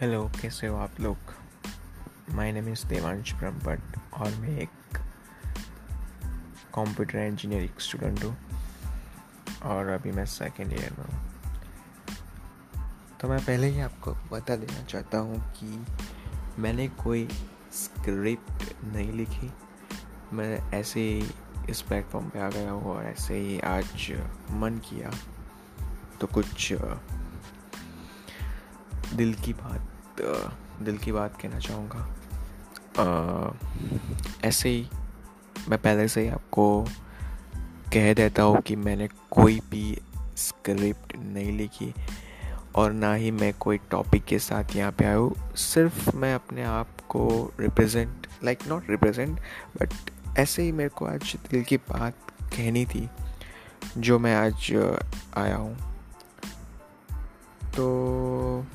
Hello कैसे हो आप लोग? My name is Devansh Brahmbhatt और मैं एक कंप्यूटर इंजीनियरिंग स्टूडेंट हूँ और अभी मैं सेकेंड ईयर में हूँ। तो मैं पहले ही आपको बता देना चाहता हूँ कि मैंने कोई स्क्रिप्ट नहीं लिखी। मैं ऐसे ही इस प्लेटफॉर्म पे आ गया हूँ और ऐसे ही आज मन किया। तो कुछ दिल की बात दिल की बात कहना चाहूँगा। ऐसे ही मैं पहले से ही आपको कह देता हूँ कि मैंने कोई भी स्क्रिप्ट नहीं लिखी और ना ही मैं कोई टॉपिक के साथ यहाँ पे आया हूँ। सिर्फ़ मैं अपने आप को represent like not represent but ऐसे ही मेरे को आज दिल की बात कहनी थी, जो मैं आज आया हूँ। तो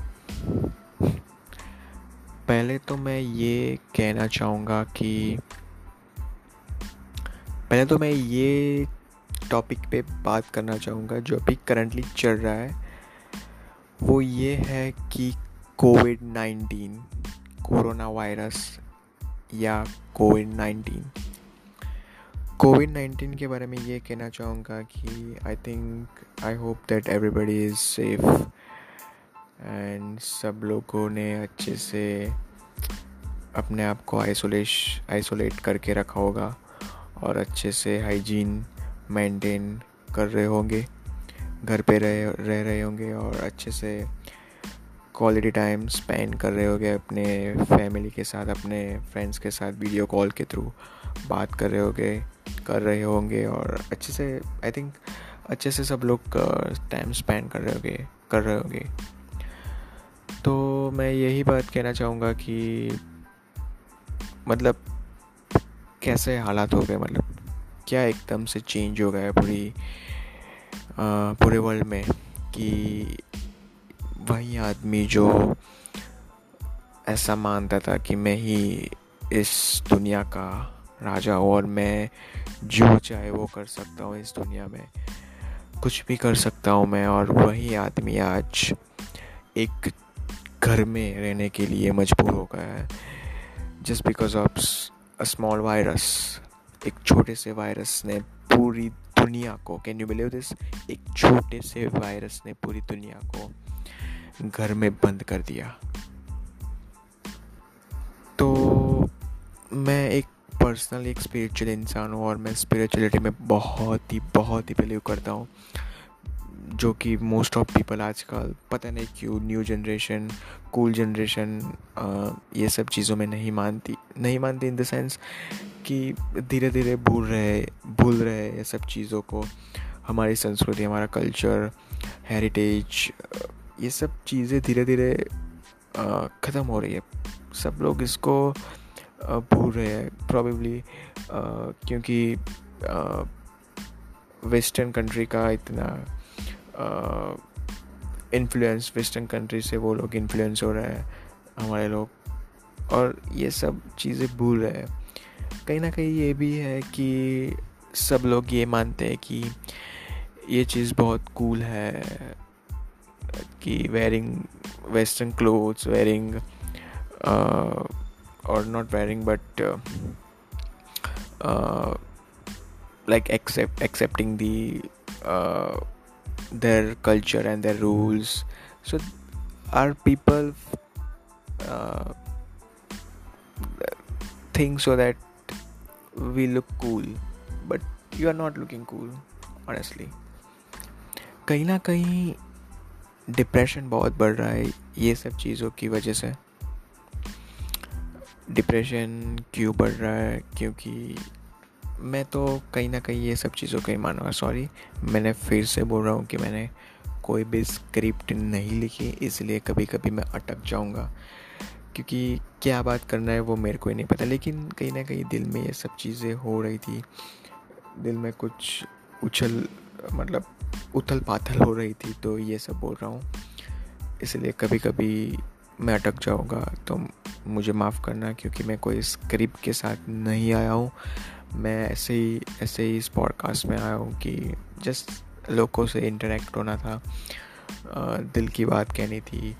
पहले तो मैं ये कहना चाहूँगा कि पहले तो मैं ये टॉपिक पे बात करना चाहूँगा, जो अभी करंटली चल रहा है, वो ये है कि कोविड नाइन्टीन कोरोना वायरस या कोविड नाइन्टीन कोविड नाइन्टीन के बारे में ये कहना चाहूँगा कि I think I hope that everybody is safe and सब लोगों ने अच्छे से अपने आप को आइसोलेश, आइसोलेट करके रखा होगा और अच्छे से हाइजीन मेंटेन कर रहे होंगे, घर पे रह रह रहे होंगे और अच्छे से क्वालिटी टाइम स्पेंड कर रहे होंगे अपने फैमिली के साथ, अपने फ्रेंड्स के साथ वीडियो कॉल के थ्रू बात कर रहे होंगे, कर रहे होंगे और अच्छे से आई थिंक अच्छे से सब लोग टाइम स्पेंड कर रहे होंगे, कर रहे होंगे। मैं यही बात कहना चाहूँगा कि मतलब कैसे हालात हो गए मतलब क्या एकदम से चेंज हो गया पूरी पूरे वर्ल्ड में कि वही आदमी जो ऐसा मानता था कि मैं ही इस दुनिया का राजा हूँ और मैं जो चाहे वो कर सकता हूँ इस दुनिया में, कुछ भी कर सकता हूँ मैं और वही आदमी आज एक घर में रहने के लिए मजबूर हो गया है। Just because of a small virus एक छोटे से वायरस ने पूरी दुनिया को कैन यू बिलीव दिस एक छोटे से वायरस ने पूरी दुनिया को घर में बंद कर दिया। तो मैं एक पर्सनल एक स्पिरिचुअल इंसान हूँ और मैं स्पिरिचुअलिटी में बहुत ही बहुत ही बिलीव करता हूँ। जो कि मोस्ट ऑफ़ पीपल आजकल, पता नहीं क्यों न्यू जनरेशन कूल जनरेशन ये सब चीज़ों में नहीं मानती नहीं मानती इन द सेंस कि धीरे धीरे भूल रहे भूल रहे ये सब चीज़ों को, हमारी संस्कृति, हमारा कल्चर हेरिटेज ये सब चीज़ें धीरे धीरे ख़त्म हो रही है। सब लोग इसको भूल रहे हैं प्रॉबेबली क्योंकि वेस्टर्न कंट्री का इतना इन्फ्लुएंस वेस्टर्न कंट्री से वो लोग इन्फ्लुएंस हो रहे हैं, हमारे लोग। और ये सब चीज़ें भूल रहे हैं। कहीं ना कहीं ये भी है कि सब लोग ये मानते हैं कि ये चीज़ बहुत कूल है, कि वेयरिंग वेस्टर्न क्लोथ्स वेयरिंग और not wearing but like except accepting the their culture and their rules so our people uh, think so that we look cool but you are not looking cool honestly कहीं ना कहीं depression बहुत बढ़ रहा है ये सब चीज़ों की वजह से डिप्रेशन क्यों बढ़ रहा है क्योंकि मैं तो कहीं ना कहीं ये सब चीज़ों का ही मानूँगा सॉरी मैंने फिर से बोल रहा हूँ कि मैंने कोई भी स्क्रिप्ट नहीं लिखी, इसलिए कभी कभी मैं अटक जाऊँगा। क्योंकि क्या बात करना है वो मेरे को ही नहीं पता, लेकिन कहीं ना कहीं दिल में ये सब चीज़ें हो रही थी। दिल में कुछ उछल मतलब उथल पाथल हो रही थी तो ये सब बोल रहा हूँ। इसलिए कभी कभी मैं अटक जाऊँगा तो मुझे माफ़ करना, क्योंकि मैं कोई स्क्रिप्ट के साथ नहीं आया हूँ। मैं ऐसे ही ऐसे ही इस पॉडकास्ट में आया हूँ कि जस्ट लोगों से इंटरेक्ट होना था दिल की बात कहनी थी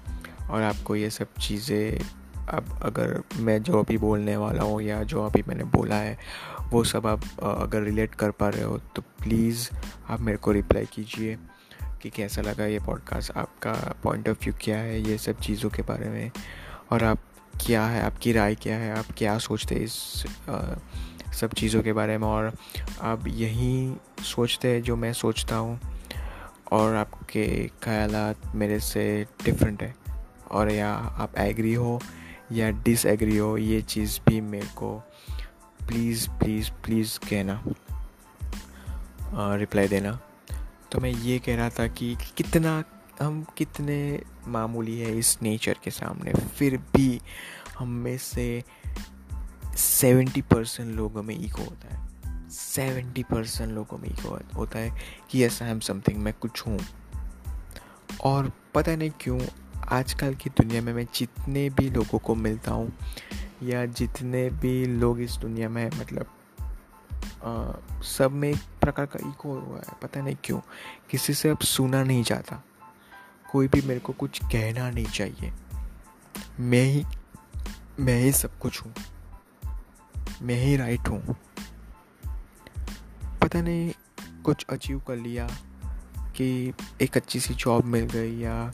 और आपको ये सब चीज़ें अब अगर मैं जो अभी बोलने वाला हूँ या जो अभी मैंने बोला है वो सब आप अगर रिलेट कर पा रहे हो तो प्लीज़ आप मेरे को रिप्लाई कीजिए कि कैसा लगा ये पॉडकास्ट आपका पॉइंट ऑफ़ व्यू क्या है ये सब चीज़ों के बारे में और आप क्या है आपकी राय क्या है आप क्या सोचते हैं इस आ, सब चीज़ों के बारे में और आप यही सोचते हैं जो मैं सोचता हूँ और आपके ख्याल मेरे से डिफरेंट है। और या आप एग्री हो या डिसएग्री हो, ये चीज़ भी मेरे को प्लीज़ प्लीज़ प्लीज़ कहना रिप्लाई देना। तो मैं ये कह रहा था कि कितना, हम कितने मामूली है इस नेचर के सामने। फिर भी हम में से सेवेंटी परसेंट लोगों में ईगो होता है। सेवेंटी परसेंट लोगों में ईगो होता है कि यस आई एम समथिंग मैं कुछ हूँ। और पता नहीं क्यों आजकल की दुनिया में मैं जितने भी लोगों को मिलता हूँ या जितने भी लोग इस दुनिया में मतलब आ, सब में एक प्रकार का ईगो हुआ है पता नहीं क्यों किसी से अब सुना नहीं जाता। कोई भी मेरे को कुछ कहना नहीं चाहिए। मैं ही मैं ही सब कुछ हूँ। मैं ही राइट हूँ। पता नहीं, कुछ अचीव कर लिया कि एक अच्छी सी जॉब मिल गई या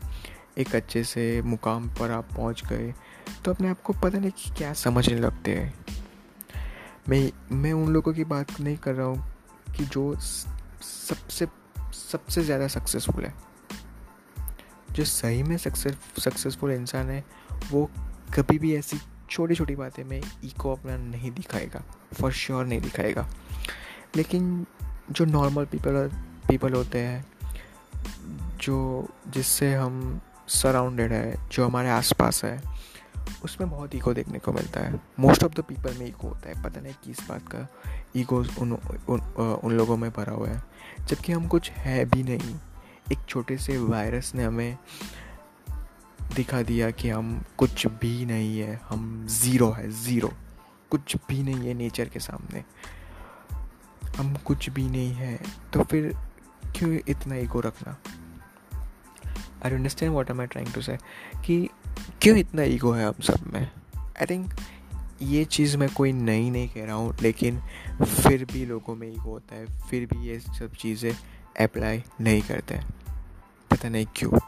एक अच्छे से मुकाम पर आप पहुँच गए तो अपने आप को पता नहीं कि क्या समझने लगते हैं। मैं मैं उन लोगों की बात नहीं कर रहा हूँ कि जो सबसे सबसे ज़्यादा सक्सेसफुल है। जो सही में सक्सेस सक्सेसफुल इंसान है, वो कभी भी ऐसी छोटी छोटी बातें में ईको अपना नहीं दिखाएगा फॉर श्योर sure नहीं दिखाएगा। लेकिन जो नॉर्मल पीपल पीपल होते हैं जो जिससे हम सराउंडेड है जो हमारे आसपास है उसमें बहुत ईगो देखने को मिलता है। मोस्ट ऑफ़ द पीपल में ईगो होता है पता नहीं किस बात का। ईगो उन उन, उन लोगों में भरा हुआ है। जबकि हम कुछ है भी नहीं। एक छोटे से वायरस ने हमें दिखा दिया कि हम कुछ भी नहीं है, हम ज़ीरो है ज़ीरो कुछ भी नहीं है नेचर के सामने। हम कुछ भी नहीं है तो फिर क्यों इतना ईगो रखना? I understand what am I trying to say कि क्यों इतना ईगो है हम सब में? आई थिंक ये चीज़ मैं कोई नई नहीं कह रहा हूँ, लेकिन फिर भी लोगों में ईगो होता है, फिर भी ये सब चीज़ें अप्लाई नहीं करते। पता नहीं क्यों।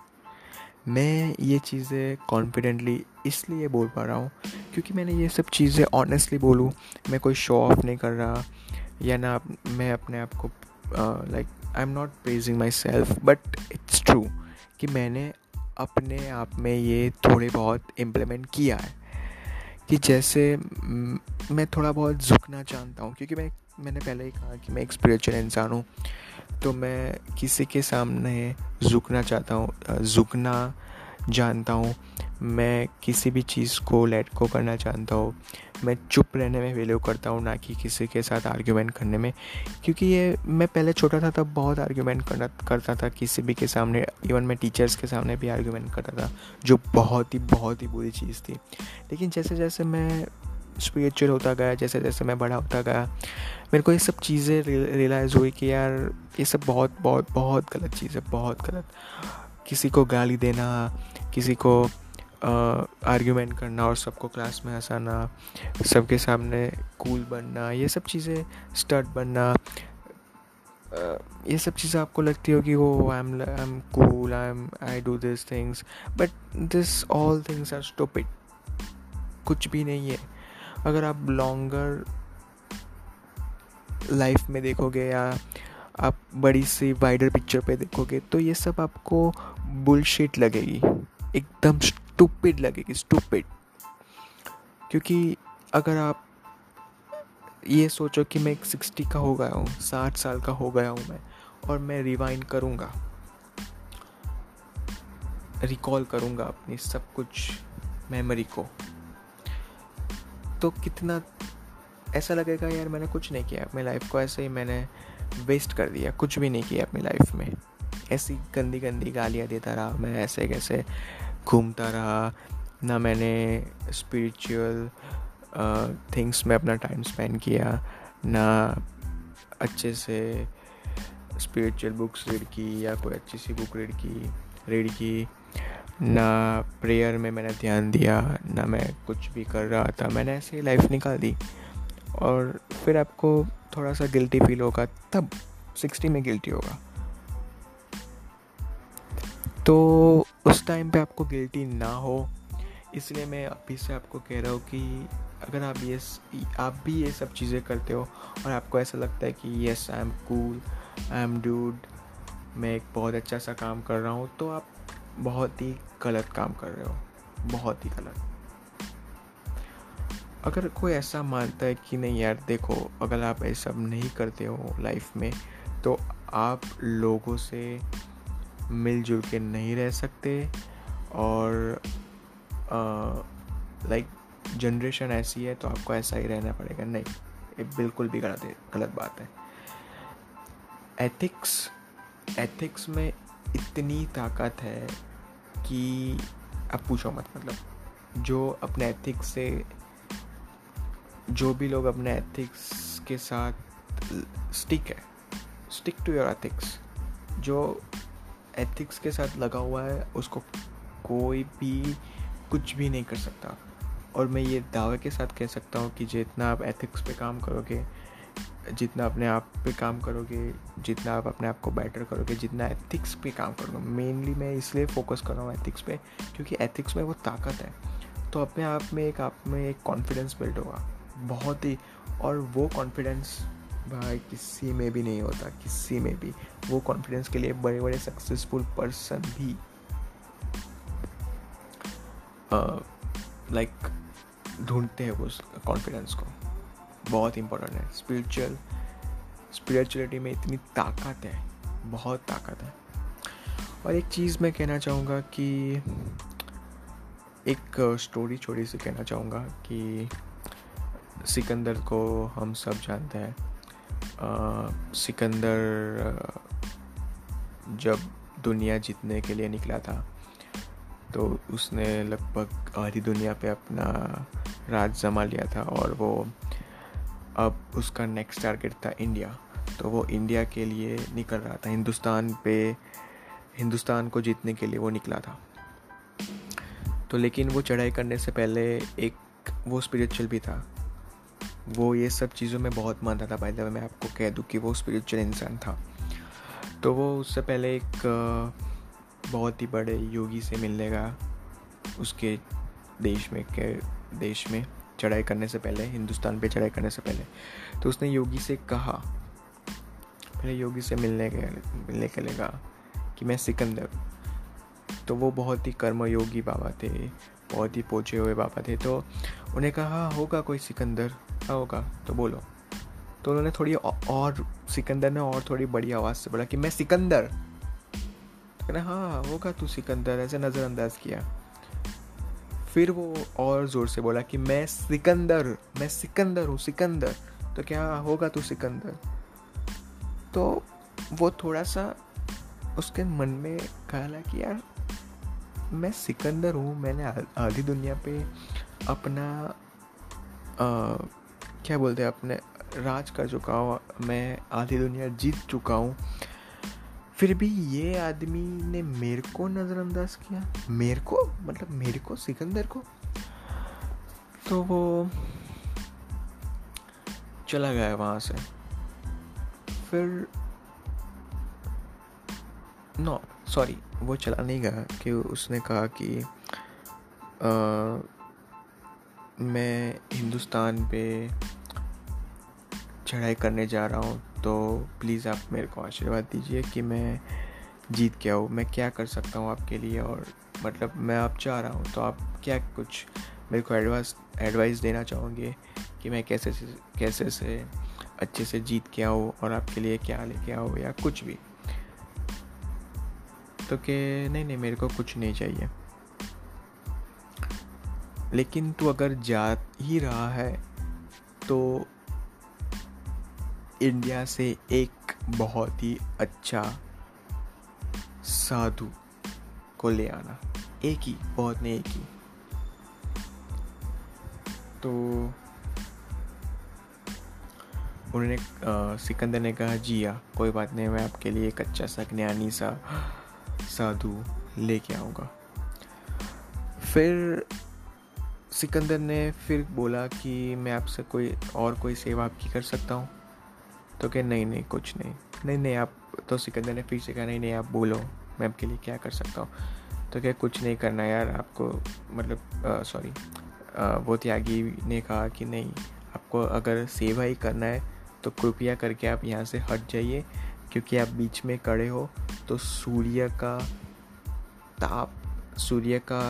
मैं ये चीज़ें कॉन्फिडेंटली इसलिए बोल पा रहा हूँ क्योंकि मैंने ये सब चीज़ें ऑनेस्टली बोलूँ। मैं कोई शो ऑफ़ नहीं कर रहा या ना मैं अपने आप को like I am not praising myself but it's true कि मैंने अपने आप में ये थोड़े बहुत इम्प्लीमेंट किया है कि जैसे मैं थोड़ा बहुत झुकना चाहता हूँ क्योंकि मैं मैंने पहले ही कहा कि मैं एक स्पिरिचुअल इंसान हूँ तो मैं किसी के सामने झुकना चाहता हूँ झुकना जानता हूँ। मैं किसी भी चीज़ को लेट को करना चाहता हूँ। मैं चुप रहने में वैल्यू करता हूँ, ना कि किसी के साथ आर्ग्यूमेंट करने में। क्योंकि ये मैं पहले छोटा था, तब बहुत आर्ग्यूमेंट करना, करता था किसी भी के सामने। इवन मैं टीचर्स के सामने भी आर्ग्यूमेंट करता था, जो बहुत ही बहुत ही बुरी चीज़ थी। लेकिन जैसे जैसे मैं स्पिरिचुअल होता गया, जैसे जैसे मैं बड़ा होता गया, मेरे को ये सब चीज़ें रियलाइज़ हुई कि यार ये सब बहुत बहुत बहुत गलत चीज़ है, बहुत गलत। किसी को गाली देना, किसी को आर्ग्यूमेंट करना और सबको क्लास में हंसाना, सबके सामने कूल बनना, ये सब चीज़ें स्टर्ट बनना ये सब चीज़ें आपको लगती होगी वो I am I am cool I am I do this things but this all things are stupid कुछ भी नहीं है। अगर आप लॉन्गर लाइफ में देखोगे या आप बड़ी सी वाइडर पिक्चर पे देखोगे तो ये सब आपको बुलशिट लगेगी। एकदम स्टूपिड लगेगी स्टूपिड क्योंकि अगर आप ये सोचो कि मैं एक सिक्सटी का हो गया हूँ, साठ साल का हो गया हूँ मैं, और मैं रिवाइंड करूँगा रिकॉल करूँगा अपनी सब कुछ मेमोरी को। तो कितना ऐसा लगेगा, यार मैंने कुछ नहीं किया अपनी लाइफ को, ऐसे ही मैंने वेस्ट कर दिया, कुछ भी नहीं किया अपनी लाइफ में। ऐसी गंदी गंदी गालियाँ देता रहा, मैं ऐसे कैसे घूमता रहा, ना मैंने स्पिरिचुअल थिंग्स में अपना टाइम स्पेंड किया, ना अच्छे से स्पिरिचुअल बुक्स रीड की या कोई अच्छी सी बुक रीड की रीड की। ना प्रेयर में मैंने ध्यान दिया, ना मैं कुछ भी कर रहा था। मैंने ऐसे ही लाइफ निकाल दी। और फिर आपको थोड़ा सा गिल्टी फील होगा, तब सिक्सटी में गिल्टी होगा। तो उस टाइम पे आपको गिल्टी ना हो, इसलिए मैं अभी से आपको कह रहा हूँ कि अगर आप ये आप भी ये सब चीज़ें करते हो और आपको ऐसा लगता है कि yes I am cool I am dude मैं एक बहुत अच्छा सा काम कर रहा हूँ तो आप बहुत ही गलत काम कर रहे हो। बहुत ही गलत। अगर कोई ऐसा मानता है कि नहीं यार, देखो, अगर आप ये सब नहीं करते हो लाइफ में तो आप लोगों से मिलजुल के नहीं रह सकते और लाइक जनरेशन ऐसी है तो आपको ऐसा ही रहना पड़ेगा। नहीं, ये बिल्कुल भी गलत है, गलत बात है। एथिक्स एथिक्स में इतनी ताकत है कि आप पूछो मत मतलब जो अपने एथिक्स से, जो भी लोग अपने एथिक्स के साथ स्टिक है स्टिक टू योर एथिक्स जो एथिक्स के साथ लगा हुआ है, उसको कोई भी कुछ भी नहीं कर सकता। और मैं ये दावे के साथ कह सकता हूँ कि जितना आप एथिक्स पे काम करोगे जितना अपने आप पे काम करोगे, जितना आप अपने आप को बेटर करोगे, जितना एथिक्स पे काम करोगे। मेनली मैं इसलिए फोकस कर रहा हूँ एथिक्स पे, क्योंकि एथिक्स में वो ताकत है। तो अपने आप में एक आप में एक कॉन्फिडेंस बिल्ड होगा। बहुत ही, और वो कॉन्फिडेंस भाई किसी में भी नहीं होता, किसी में भी। वो कॉन्फिडेंस के लिए बड़े बड़े सक्सेसफुल पर्सन भी लाइक ढूंढते हैं उस कॉन्फिडेंस को। बहुत इम्पोर्टेंट है। स्पिरिचुअल स्पिरिचुअलिटी में इतनी ताकत है, बहुत ताकत है। और एक चीज़ मैं कहना चाहूँगा कि, एक स्टोरी छोटी सी कहना चाहूँगा कि सिकंदर को हम सब जानते हैं। सिकंदर जब दुनिया जीतने के लिए निकला था तो उसने लगभग आधी दुनिया पे अपना राज जमा लिया था और वो अब उसका नेक्स्ट टारगेट था इंडिया तो वो इंडिया के लिए निकल रहा था। हिंदुस्तान पे, हिंदुस्तान को जीतने के लिए वो निकला था। तो लेकिन वो चढ़ाई करने से पहले एक वो स्पिरिचुअल भी था। वो ये सब चीज़ों में बहुत मानता था। पहले मैं आपको कह दूँ कि वो स्पिरिचुअल इंसान था। तो वो उससे पहले एक बहुत ही बड़े योगी से मिलने का उसके देश में, के देश में। चढ़ाई करने से पहले, हिंदुस्तान पे चढ़ाई करने से पहले। तो उसने योगी से कहा, पहले योगी से मिलने के मिलने के लिए कहा कि मैं सिकंदर तो वो बहुत ही कर्मयोगी बाबा थे, बहुत ही पोचे हुए बाबा थे। तो उन्हें कहा होगा कोई सिकंदर हाँ होगा। तो बोलो। तो उन्होंने थोड़ी और सिकंदर ने और थोड़ी बड़ी आवाज़ से बोला कि, मैं सिकंदर। तो कहना हाँ होगा तू सिकंदर, ऐसे नज़रअंदाज किया। फिर वो और ज़ोर से बोला कि मैं सिकंदर मैं सिकंदर हूँ सिकंदर। तो क्या होगा तू सिकंदर? तो वो थोड़ा सा उसके मन में ख्याल कि यार मैं सिकंदर हूँ मैंने आधी दुनिया पे अपना आ, क्या बोलते हैं अपने राज कर चुका हूँ मैं आधी दुनिया जीत चुका हूँ। फिर भी ये आदमी ने मेरे को नज़रअंदाज किया। मेरे को? मतलब मेरे को? सिकंदर को? तो वो चला गया वहाँ से। फिर नो सॉरी वो चला नहीं गया कि उसने कहा कि आ, मैं हिंदुस्तान पे चढ़ाई करने जा रहा हूँ तो प्लीज़ आप मेरे को आशीर्वाद दीजिए कि मैं जीत के आऊँ मैं क्या कर सकता हूँ आपके लिए और मतलब मैं आप चाह रहा हूँ तो आप क्या कुछ मेरे को एडवाइस एडवाइस देना चाहोगे कि मैं कैसे से कैसे से अच्छे से जीत के आऊँ और आपके लिए क्या लेके आओ या कुछ भी? तो कि नहीं नहीं, मेरे को कुछ नहीं चाहिए। लेकिन तू अगर जा ही रहा है तो इंडिया से एक बहुत ही अच्छा साधु को ले आना। एक ही, बहुत नहीं एक ही। तो उन्होंने सिकंदर ने कहा, जी हाँ कोई बात नहीं, मैं आपके लिए एक अच्छा सा ज्ञानी सा साधु लेके आऊँगा। फिर सिकंदर ने फिर बोला कि मैं आपसे कोई और कोई सेवा आपकी कर सकता हूँ। तो क्या नहीं नहीं, कुछ नहीं। नहीं नहीं, आप तो सिकंदर ने फिर से कहा, नहीं नहीं, आप बोलो, मैं आपके लिए क्या कर सकता हूँ। तो क्या कुछ नहीं करना यार, आपको मतलब सॉरी वो त्यागी ने कहा कि नहीं, आपको अगर सेवा ही करना है तो कृपया करके आप यहाँ से हट जाइए, क्योंकि आप बीच में खड़े हो तो सूर्य का ताप, सूर्य का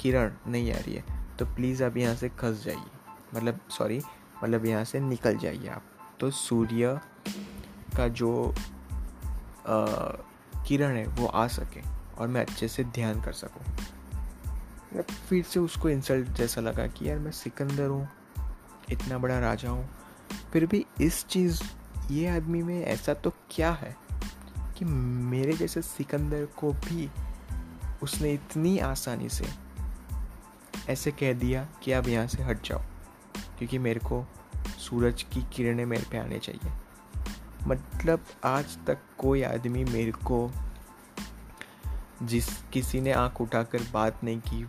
किरण नहीं आ रही है। तो प्लीज़ आप यहाँ से खस जाइए। मतलब सॉरी मतलब यहाँ से निकल जाइए आप। तो सूर्य का जो किरण है, वो आ सके और मैं अच्छे से ध्यान कर सकूँ। फिर से उसको इंसल्ट जैसा लगा कि यार मैं सिकंदर हूँ, इतना बड़ा राजा हूँ। फिर भी इस चीज़, ये आदमी में ऐसा तो क्या है कि मेरे जैसे सिकंदर को भी उसने इतनी आसानी से ऐसे कह दिया कि आप यहाँ से हट जाओ, क्योंकि मेरे को सूरज की किरणें मेरे पे आने चाहिए। मतलब आज तक कोई आदमी मेरे को जिस किसी ने आँख उठाकर बात नहीं की,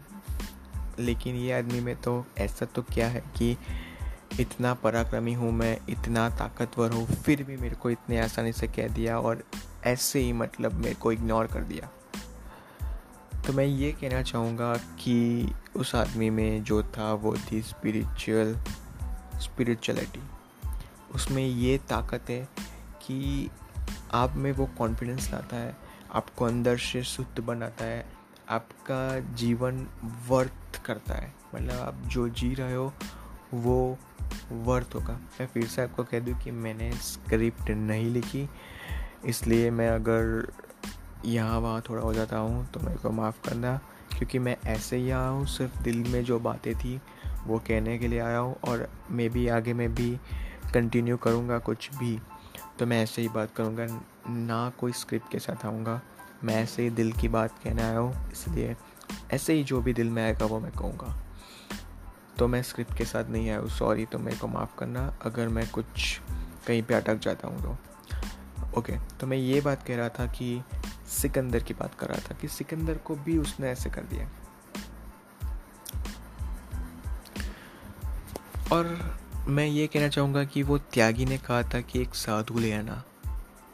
लेकिन ये आदमी में तो ऐसा तो क्या है कि इतना पराक्रमी हूँ मैं, इतना ताकतवर हूँ, फिर भी मेरे को इतने आसानी से कह दिया और ऐसे ही मतलब मेरे को इग्नोर कर दिया। तो मैं ये कहना चाहूँगा कि उस आदमी में जो था वो थी स्पिरिचुअल स्पिरिचुअलिटी उसमें ये ताकत है कि आप में वो कॉन्फिडेंस लाता है, आपको अंदर से शुद्ध बनाता है, आपका जीवन वर्थ करता है। मतलब आप जो जी रहे हो, वो वर्थ होगा। मैं फिर से आपको कह दूँ कि मैंने स्क्रिप्ट नहीं लिखी, इसलिए मैं अगर यहाँ वहाँ थोड़ा हो जाता हूँ तो मेरे को माफ़ करना, क्योंकि मैं ऐसे ही आया हूँ, सिर्फ़ दिल में जो बातें थी वो कहने के लिए आया हूँ और मे भी आगे मैं भी कंटिन्यू करूँगा कुछ भी। तो मैं ऐसे ही बात करूँगा, ना कोई स्क्रिप्ट के साथ आऊँगा। मैं ऐसे ही दिल की बात कहने आया हूँ, इसलिए ऐसे ही जो भी दिल में आएगा वो मैं कहूँगा। तो मैं स्क्रिप्ट के साथ नहीं आया हूँ सॉरी तो मेरे को माफ़ करना, अगर मैं कुछ कहीं पे अटक जाता हूँ तो। ओके तो मैं ये बात कह रहा था कि सिकंदर की बात कर रहा था कि सिकंदर को भी उसने ऐसे कर दिया। और मैं ये कहना चाहूँगा कि वो त्यागी ने कहा था कि एक साधु ले आना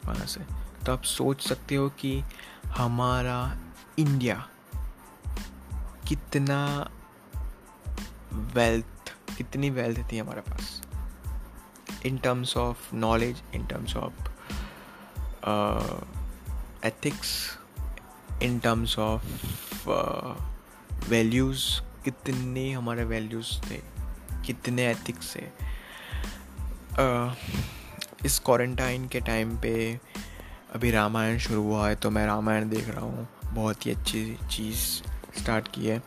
वहाँ से। तो आप सोच सकते हो कि हमारा इंडिया कितना वेल्थ कितनी वेल्थ थी हमारे पास। In terms of knowledge in terms of ethics in terms of values कितने हमारे वैल्यूज़ थे। कितने एथिक्स uh, इस क्वारंटाइन के टाइम पे अभी रामायण शुरू हुआ है तो मैं रामायण देख रहा हूँ। बहुत ही अच्छी चीज़ स्टार्ट की है।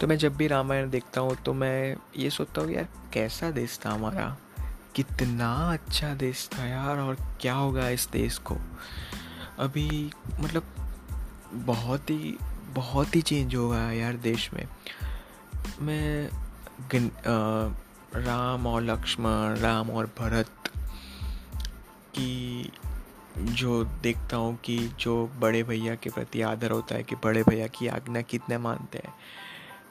तो मैं जब भी रामायण देखता हूँ तो मैं ये सोचता हूँ यार कैसा देश था हमारा? कितना अच्छा देश था यार और क्या होगा इस देश को? अभी मतलब बहुत ही बहुत ही चेंज हो गया यार देश में। मैं राम और लक्ष्मण, राम और भरत की जो देखता हूँ कि जो बड़े भैया के प्रति आदर होता है, कि बड़े भैया की आज्ञा कितने मानते हैं।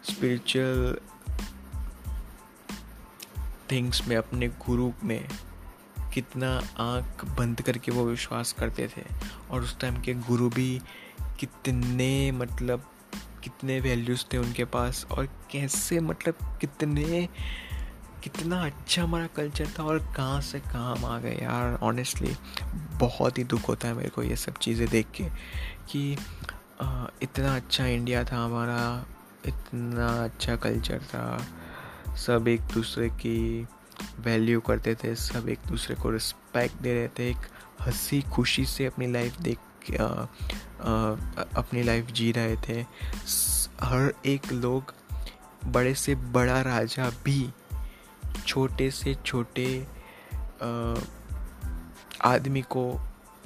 स्पिरिचुअल थिंग्स में, अपने गुरु में कितना आँख बंद करके वो विश्वास करते थे। और उस टाइम के गुरु भी कितने मतलब कितने वैल्यूज़ थे उनके पास और कैसे मतलब कितने कितना अच्छा हमारा कल्चर था और कहाँ से कहाँ आ गए यार ऑनेस्टली बहुत ही दुख होता है मेरे को ये सब चीज़ें देख के कि आ, इतना अच्छा इंडिया था हमारा इतना अच्छा कल्चर था। सब एक दूसरे की वैल्यू करते थे सब एक दूसरे को रिस्पेक्ट दे रहे थे एक हँसी खुशी से अपनी लाइफ देख अपनी लाइफ जी रहे थे। हर एक लोग बड़े से बड़ा राजा भी छोटे से छोटे आदमी को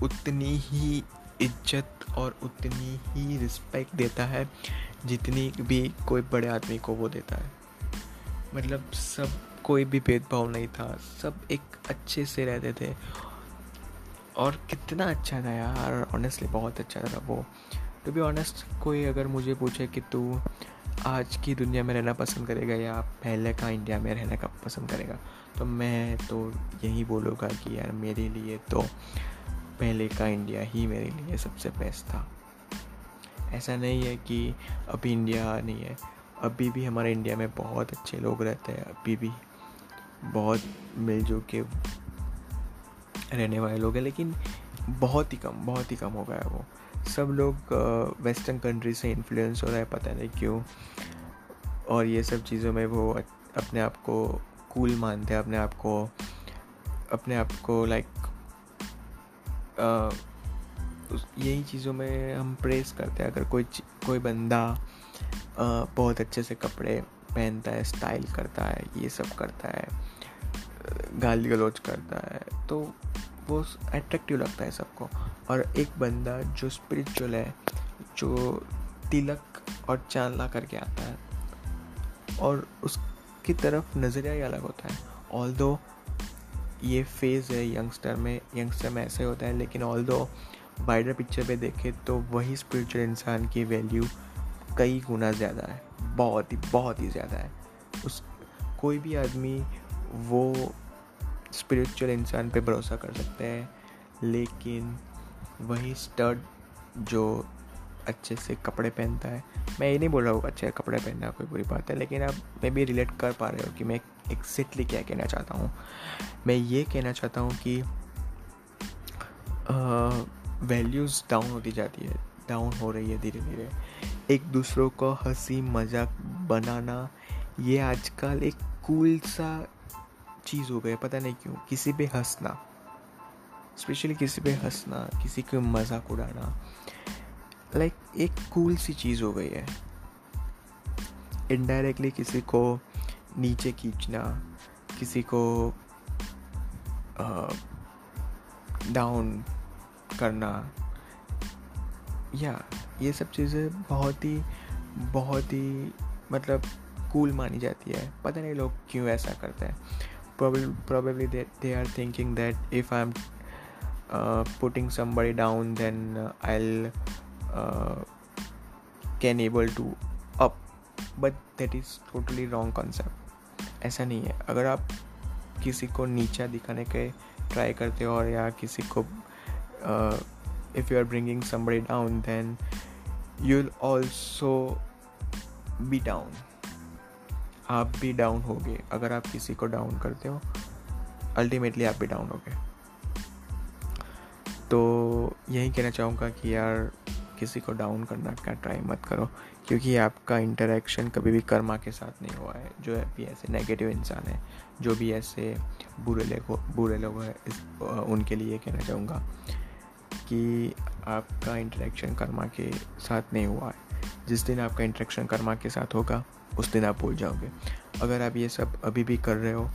उतनी ही इज़्ज़त और उतनी ही रिस्पेक्ट देता है, जितनी भी कोई बड़े आदमी को वो देता है। मतलब सब कोई भी भेदभाव नहीं था। सब एक अच्छे से रहते थे। और कितना अच्छा था यार ऑनेस्टली बहुत अच्छा था वो। टू बी ऑनेस्ट कोई अगर मुझे पूछे कि तू आज की दुनिया में रहना पसंद करेगा या पहले का इंडिया में रहने का पसंद करेगा तो मैं तो यही बोलूँगा कि यार मेरे लिए तो पहले का इंडिया ही मेरे लिए सबसे बेस्ट था। ऐसा नहीं है कि अभी इंडिया नहीं है, अभी भी हमारे इंडिया में बहुत अच्छे लोग रहते हैं, अभी भी बहुत मिलजुल के रहने वाले लोग हैं, लेकिन बहुत ही कम, बहुत ही कम हो गया है वो। सब लोग वेस्टर्न कंट्री से इन्फ्लुएंस हो रहा है, पता नहीं क्यों। और ये सब चीज़ों में वो अपने आप को कूल मानते हैं, अपने आप को, अपने आप को लाइक यही चीज़ों में हम प्रेस करते हैं। अगर कोई कोई बंदा बहुत अच्छे से कपड़े पहनता है स्टाइल करता है, ये सब करता है गाली गलोच करता है तो वो अट्रैक्टिव लगता है सबको। और एक बंदा जो स्पिरिचुअल है, जो तिलक और चांदला करके आता है, और उसकी तरफ़ नज़रिया ही अलग होता है। ऑल दो ये फ़ेज़ है यंगस्टर में यंगस्टर में ऐसे होता है, लेकिन ऑल दो वाइडर पिक्चर पे देखें तो वही स्पिरिचुअल इंसान की वैल्यू कई गुना ज़्यादा है, बहुत ही बहुत ही ज़्यादा है। उस, कोई भी आदमी वो स्पिरिचुअल इंसान पे भरोसा कर सकते हैं, लेकिन वही स्टड जो अच्छे से कपड़े पहनता है। मैं ये नहीं बोल रहा हूँ अच्छे कपड़े पहनना कोई बुरी बात है, लेकिन आप मैं भी रिलेट कर पा रहे हो कि मैं एग्जैक्टली क्या कहना चाहता हूँ। मैं ये कहना चाहता हूँ कि वैल्यूज़ डाउन होती जाती है डाउन हो रही है धीरे धीरे एक दूसरों को हँसी मज़ाक बनाना, ये आजकल एक कूल सा चीज़ हो गया पता नहीं क्यों किसी पे हंसना स्पेशली किसी पे हंसना किसी को मज़ाक उड़ाना लाइक like, एक कूल सी चीज़ हो गई है। इनडायरेक्टली किसी को नीचे खींचना किसी को डाउन करना या ये सब चीज़ें बहुत ही बहुत ही मतलब कूल मानी जाती है। पता नहीं लोग क्यों ऐसा करते हैं। Probably probably they, they are thinking that if i'm uh, putting somebody down then uh, i'll uh, can able to up but that is totally wrong concept ऐसा नहीं है अगर आप किसी को नीचा दिखाने के ट्राई करते हो और या किसी को if you are bringing somebody down then you will also be down आप भी डाउन हो गए अगर आप किसी को डाउन करते हो अल्टीमेटली आप भी डाउन हो गए तो यही कहना चाहूँगा कि यार, किसी को डाउन करना का ट्राई मत करो, क्योंकि आपका इंटरेक्शन कभी भी कर्मा के साथ नहीं हुआ है। जो भी ऐसे नेगेटिव इंसान है, जो भी ऐसे बुरे लोग बुरे लोग हैं उनके लिए कहना चाहूँगा कि आपका इंटरेक्शन कर्मा के साथ नहीं हुआ है। जिस दिन आपका इंटरेक्शन कर्मा के साथ होगा, उस दिन आप भूल जाओगे। अगर आप ये सब अभी भी कर रहे हो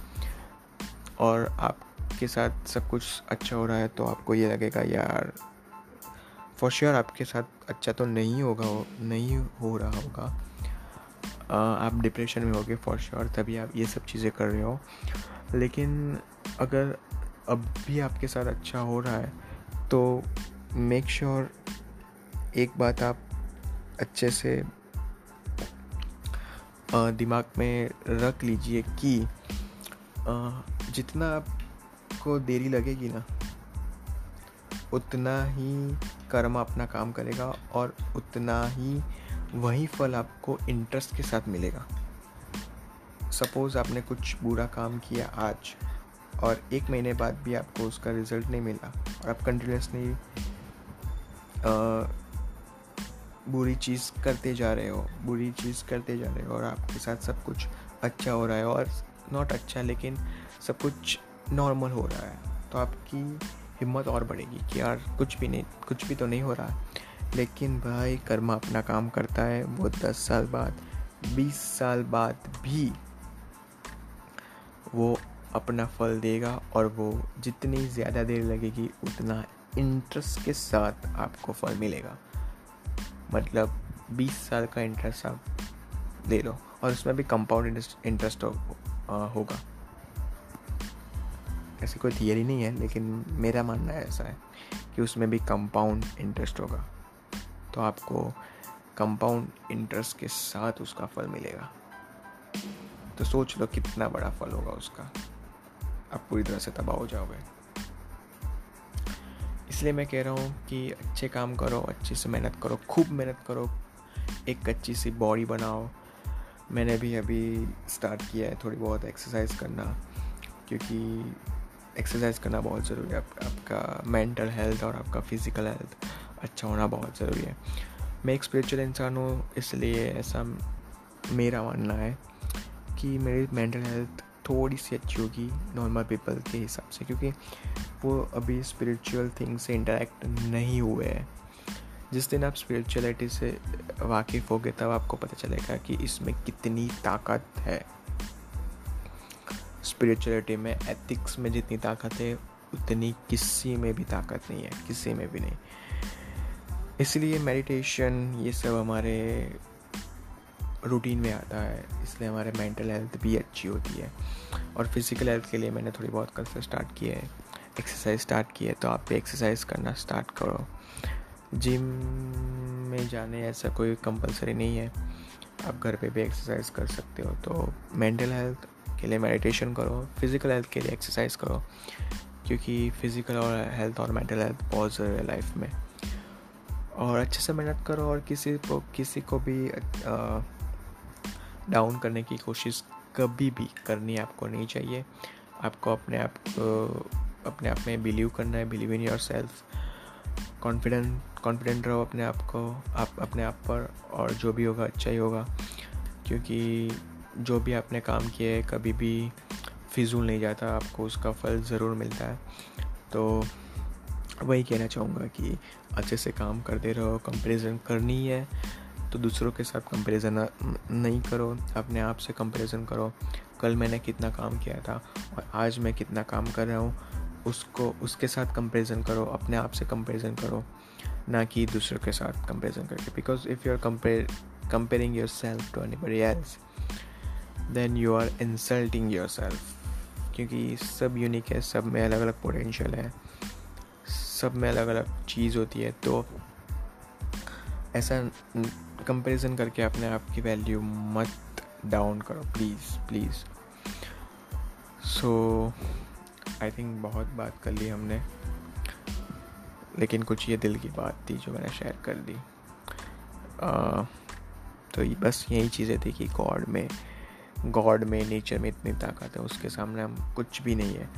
और आपके साथ सब कुछ अच्छा हो रहा है तो आपको ये लगेगा, यार फॉर श्योर sure आपके साथ अच्छा तो नहीं होगा, नहीं हो रहा होगा। आप डिप्रेशन में होगे फॉर श्योर तभी आप ये सब चीज़ें कर रहे हो। लेकिन अगर अब भी आपके साथ अच्छा हो रहा है तो मेक श्योर sure एक बात आप अच्छे से दिमाग में रख लीजिए कि जितना आपको देरी लगेगी ना, उतना ही कर्म अपना काम करेगा और उतना ही वही फल आपको इंटरेस्ट के साथ मिलेगा। सपोज़ आपने कुछ बुरा काम किया आज और एक महीने बाद भी आपको उसका रिज़ल्ट नहीं मिला और आप कंटिन्यूसली बुरी चीज़ करते जा रहे हो, बुरी चीज़ करते जा रहे हो और आपके साथ सब कुछ अच्छा हो रहा है और नॉट अच्छा लेकिन सब कुछ नॉर्मल हो रहा है। तो आपकी हिम्मत और बढ़ेगी कि यार कुछ भी नहीं, कुछ भी तो नहीं हो रहा। लेकिन भाई कर्मा अपना काम करता है, वो दस साल बाद, बीस साल बाद भी वो अपना फल देगा और वो जितनी ज़्यादा देर लगेगी उतना इंटरेस्ट के साथ आपको फल मिलेगा। मतलब बीस साल का इंटरेस्ट आप ले लो और उसमें भी कंपाउंड इंटरेस्ट होगा। ऐसी कोई थियरी नहीं है, लेकिन मेरा मानना ऐसा है कि उसमें भी कंपाउंड इंटरेस्ट होगा। तो आपको कंपाउंड इंटरेस्ट के साथ उसका फल मिलेगा। तो सोच लो कितना बड़ा फल होगा उसका। आप पूरी तरह से तबाह हो जाओगे। इसलिए मैं कह रहा हूँ कि अच्छे काम करो अच्छे से मेहनत करो खूब मेहनत करो एक अच्छी सी बॉडी बनाओ। मैंने भी अभी स्टार्ट किया है थोड़ी बहुत एक्सरसाइज करना क्योंकि एक्सरसाइज करना बहुत ज़रूरी है। आप, आपका मेंटल हेल्थ और आपका फ़िज़िकल हेल्थ अच्छा होना बहुत ज़रूरी है। मैं एक स्पिरिचुअल इंसान हूँ इसलिए ऐसा मेरा मानना है कि मेरी मेंटल हेल्थ थोड़ी सी अच्छी होगी नॉर्मल पीपल के हिसाब से, क्योंकि वो अभी स्पिरिचुअल थिंग से इंटरेक्ट नहीं हुए हैं। जिस दिन आप स्पिरिचुअलिटी से वाकिफ़ हो गए, तब आपको पता चलेगा कि इसमें कितनी ताकत है। स्पिरिचुअलिटी में एथिक्स में जितनी ताकत है, उतनी किसी में भी ताकत नहीं है, किसी में भी नहीं। इसलिए मेडिटेशन ये सब हमारे रूटीन में आता है, इसलिए हमारे मेंटल हेल्थ भी अच्छी होती है। और फ़िज़िकल हेल्थ के लिए मैंने थोड़ी बहुत कल से स्टार्ट किया है। एक्सरसाइज स्टार्ट की है तो आप भी एक्सरसाइज करना स्टार्ट करो। जिम में जाने ऐसा कोई कंपलसरी नहीं है। आप घर पे भी एक्सरसाइज कर सकते हो तो मेंटल हेल्थ के लिए मेडिटेशन करो फ़िज़िकल हेल्थ के लिए एक्सरसाइज करो, क्योंकि फ़िज़िकल और हेल्थ और मेंटल हेल्थ बहुत ज़रूरी है लाइफ में। और अच्छे से मेहनत करो और किसी को किसी को भी डाउन करने की कोशिश कभी भी करनी आपको नहीं चाहिए। आपको अपने आप अपने आप में बिलीव करना है believe in yourself confident confident रहो अपने आप को, आप अपने आप पर और जो भी होगा अच्छा ही होगा। क्योंकि जो भी आपने काम किया है, कभी भी फिजूल नहीं जाता, आपको उसका फल ज़रूर मिलता है। तो वही कहना चाहूँगा कि अच्छे से काम करते रहो कंपेरिजन करनी है। तो दूसरों के साथ कंपैरिजन नहीं करो, अपने आप से कंपैरिजन करो। कल मैंने कितना काम किया था और आज मैं कितना काम कर रहा हूँ, उसको, उसके साथ कंपैरिजन करो, अपने आप से कंपैरिजन करो, ना कि दूसरों के साथ कंपैरिजन करके। Because if you are compare comparing yourself to anybody else then you are insulting yourself क्योंकि सब यूनिक है, सब में अलग अलग पोटेंशियल है, सब में अलग अलग चीज़ होती है तो ऐसा कंपैरिजन करके अपने आप की वैल्यू मत डाउन करो please please so I think बहुत बात कर ली हमने लेकिन कुछ ये दिल की बात थी जो मैंने शेयर कर दी। आ, तो बस यही चीज़ें थी कि गॉड में गॉड में नेचर में इतनी ताकत है उसके सामने हम कुछ भी नहीं है।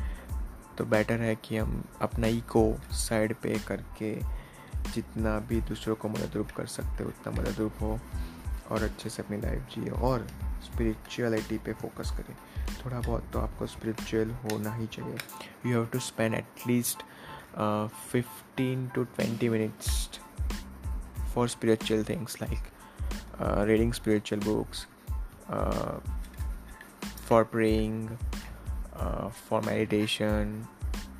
तो बेटर है कि हम अपना ईको साइड पे करके जितना भी दूसरों को मदद रूप कर सकते हो, उतना मदद रूप हो और अच्छे से अपनी लाइफ जिए और स्पिरिचुअलिटी पे फोकस करें। थोड़ा बहुत तो आपको स्पिरिचुअल होना ही चाहिए। You have to spend at least fifteen to twenty minutes for spiritual things like reading spiritual books for praying for meditation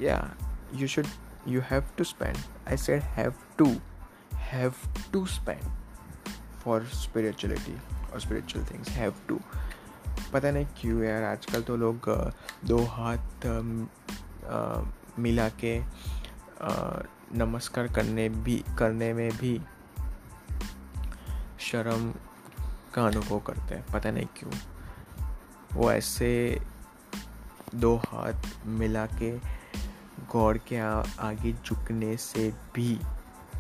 या you should you have to spend. I said have to have to spend for spirituality और spiritual things have to. पता नहीं क्यों यार, आजकल तो लोग दो हाथ मिला के नमस्कार करने भी, करने में भी शर्म का अनुभव करते हैं। पता नहीं क्यों। वो ऐसे दो हाथ मिला के गौर के आगे झुकने से भी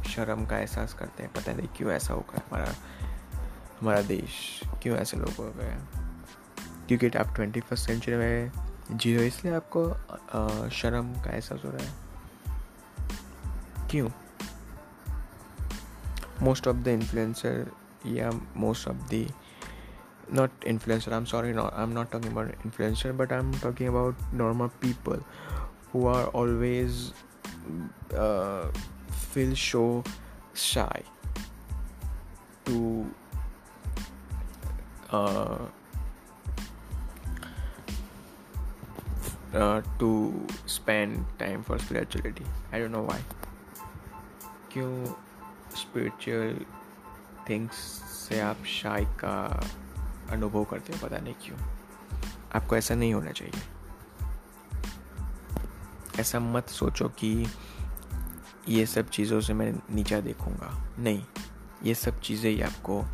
शर्म का एहसास करते हैं। पता नहीं क्यों ऐसा होगा हमारा हमारा देश। क्यों ऐसे लोग हो गए क्योंकि आप ट्वेंटी फ़र्स्ट सेंचुरी में जी हो इसलिए आपको शर्म का एहसास हो रहा है। क्यों? मोस्ट ऑफ़ द इन्फ्लुएंसर या most of the not influencer i'm sorry no i'm not talking about influencer but i'm talking about normal people who are always uh, feel so shy to uh, uh, to spend time for spirituality i don't know why क्यों spiritual things से आप शाय का अनुभव करते हो पता नहीं क्यों आपको ऐसा नहीं होना चाहिए ऐसा मत सोचो कि ये सब चीज़ों से मैं नीचा देखूँगा। नहीं, ये सब चीज़ें ही आपको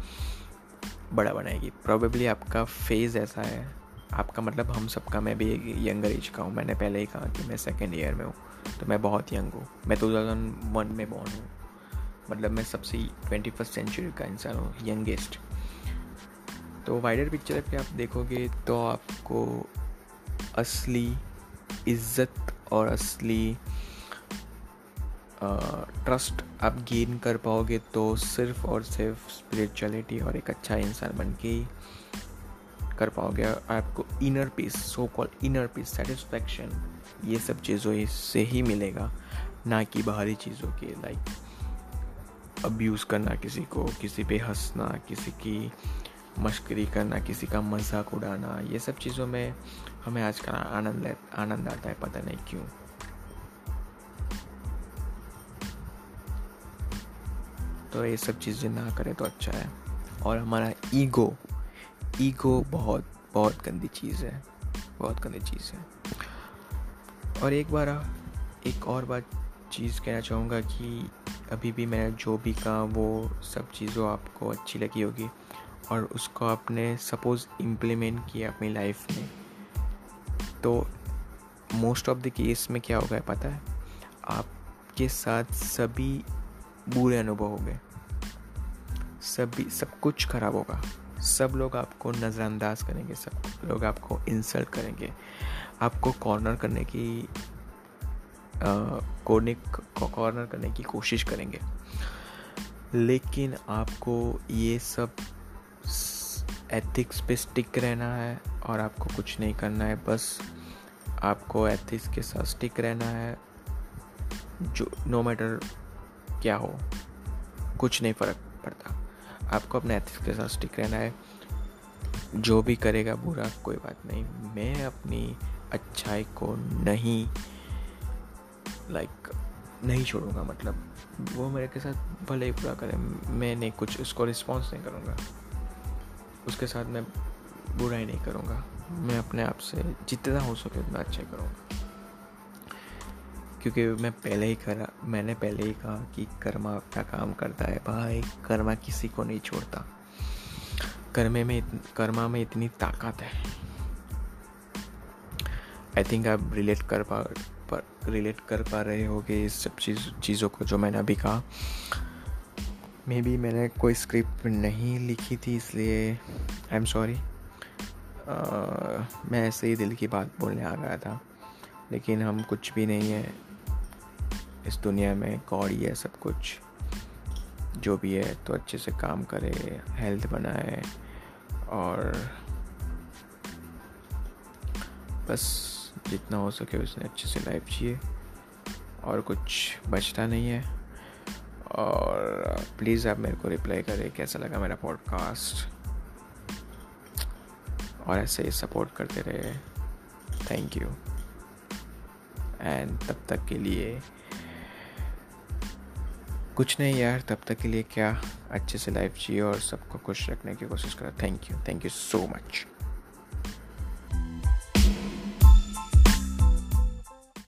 बड़ा बनाएगी। प्रॉबेबली आपका फ़ेज़ ऐसा है। आपका मतलब हम सबका, मैं भी यंगर एज का हूँ। मैंने पहले ही कहा कि मैं सेकेंड ईयर में हूँ तो मैं बहुत यंग हूँ। मैं टू थाउज़ेंड वन में बॉर्न हूँ। मतलब मैं सबसे ट्वेंटी फ़र्स्ट सेंचुरी का इंसान हूँ यंगेस्ट तो वाइडर पिक्चर पे आप देखोगे तो आपको असली इज़्ज़त और असली ट्रस्ट आप गेन कर पाओगे तो सिर्फ़ और सिर्फ़ स्पिरिचुअलिटी और एक अच्छा इंसान बन के ही कर पाओगे। आपको inner peace so call inner peace satisfaction ये सब चीज़ों से ही मिलेगा, ना कि बाहरी चीज़ों के लाइक अब्यूज़ करना किसी को, किसी पे हंसना, किसी की मश्करी करना, किसी का मज़ाक उड़ाना, ये सब चीज़ों में हमें आज का आनंद आनंद आता है, पता नहीं क्यों। तो ये सब चीज़ें ना करें तो अच्छा है। और हमारा ईगो ईगो बहुत बहुत गंदी चीज़ है, बहुत गंदी चीज़ है। और एक बार एक और बात चीज़ कहना चाहूँगा कि अभी भी मैंने जो भी कहा वो सब चीज़ों आपको अच्छी लगी होगी और उसको आपने सपोज़ इम्प्लीमेंट किया अपनी लाइफ में। तो मोस्ट ऑफ़ द केस में क्या होगा पता है? आपके साथ सभी बुरे अनुभव हो गए सभी सब कुछ खराब होगा। सब लोग आपको नज़रअंदाज करेंगे, सब लोग आपको इंसल्ट करेंगे। आपको कॉर्नर करने की कोने कॉर्नर करने की कोशिश करेंगे। लेकिन आपको ये सब एथिक्स पे स्टिक रहना है और आपको कुछ नहीं करना है, बस आपको एथिक्स के साथ स्टिक रहना है। जो नो मैटर क्या हो, कुछ नहीं फ़र्क पड़ता। आपको अपने एथिक्स के साथ स्टिक रहना है। जो भी करेगा बुरा कोई बात नहीं। मैं अपनी अच्छाई को नहीं लाइक like, नहीं छोड़ूँगा मतलब वो मेरे के साथ भले ही बुरा करे मैं नहीं कुछ उसको रिस्पॉन्स नहीं करूँगा। उसके साथ मैं बुरा ही नहीं करूँगा। मैं अपने आप से जितना हो सके उतना अच्छा करूँगा। क्योंकि मैं पहले ही करा, मैंने पहले ही कहा कि कर्मा अपना काम करता है। भाई, कर्मा किसी को नहीं छोड़ता। कर्मे में कर्मा में इतनी ताकत है। आई थिंक आप रिलेट कर पा, पर रिलेट कर पा रहे हो होगे इस सब चीज़, चीज़ों को जो मैंने अभी कहा। मे बी मैंने कोई स्क्रिप्ट नहीं लिखी थी, इसलिए आई एम सॉरी मैं ऐसे ही दिल की बात बोलने आ गया था, लेकिन हम कुछ भी नहीं है। इस दुनिया में ही है, सब कुछ। जो भी है तो अच्छे से काम करे हेल्थ बनाए और बस जितना हो सके उसने अच्छे से लाइफ जिए और कुछ बचता नहीं है। और प्लीज़ आप मेरे को रिप्लाई करें, कैसा लगा मेरा पॉडकास्ट और ऐसे ही सपोर्ट करते रहे। थैंक यू एंड तब तक के लिए कुछ नहीं यार, तब तक के लिए क्या अच्छे से लाइफ जियो और सबको खुश रखने की कोशिश करो। Thank you thank you so much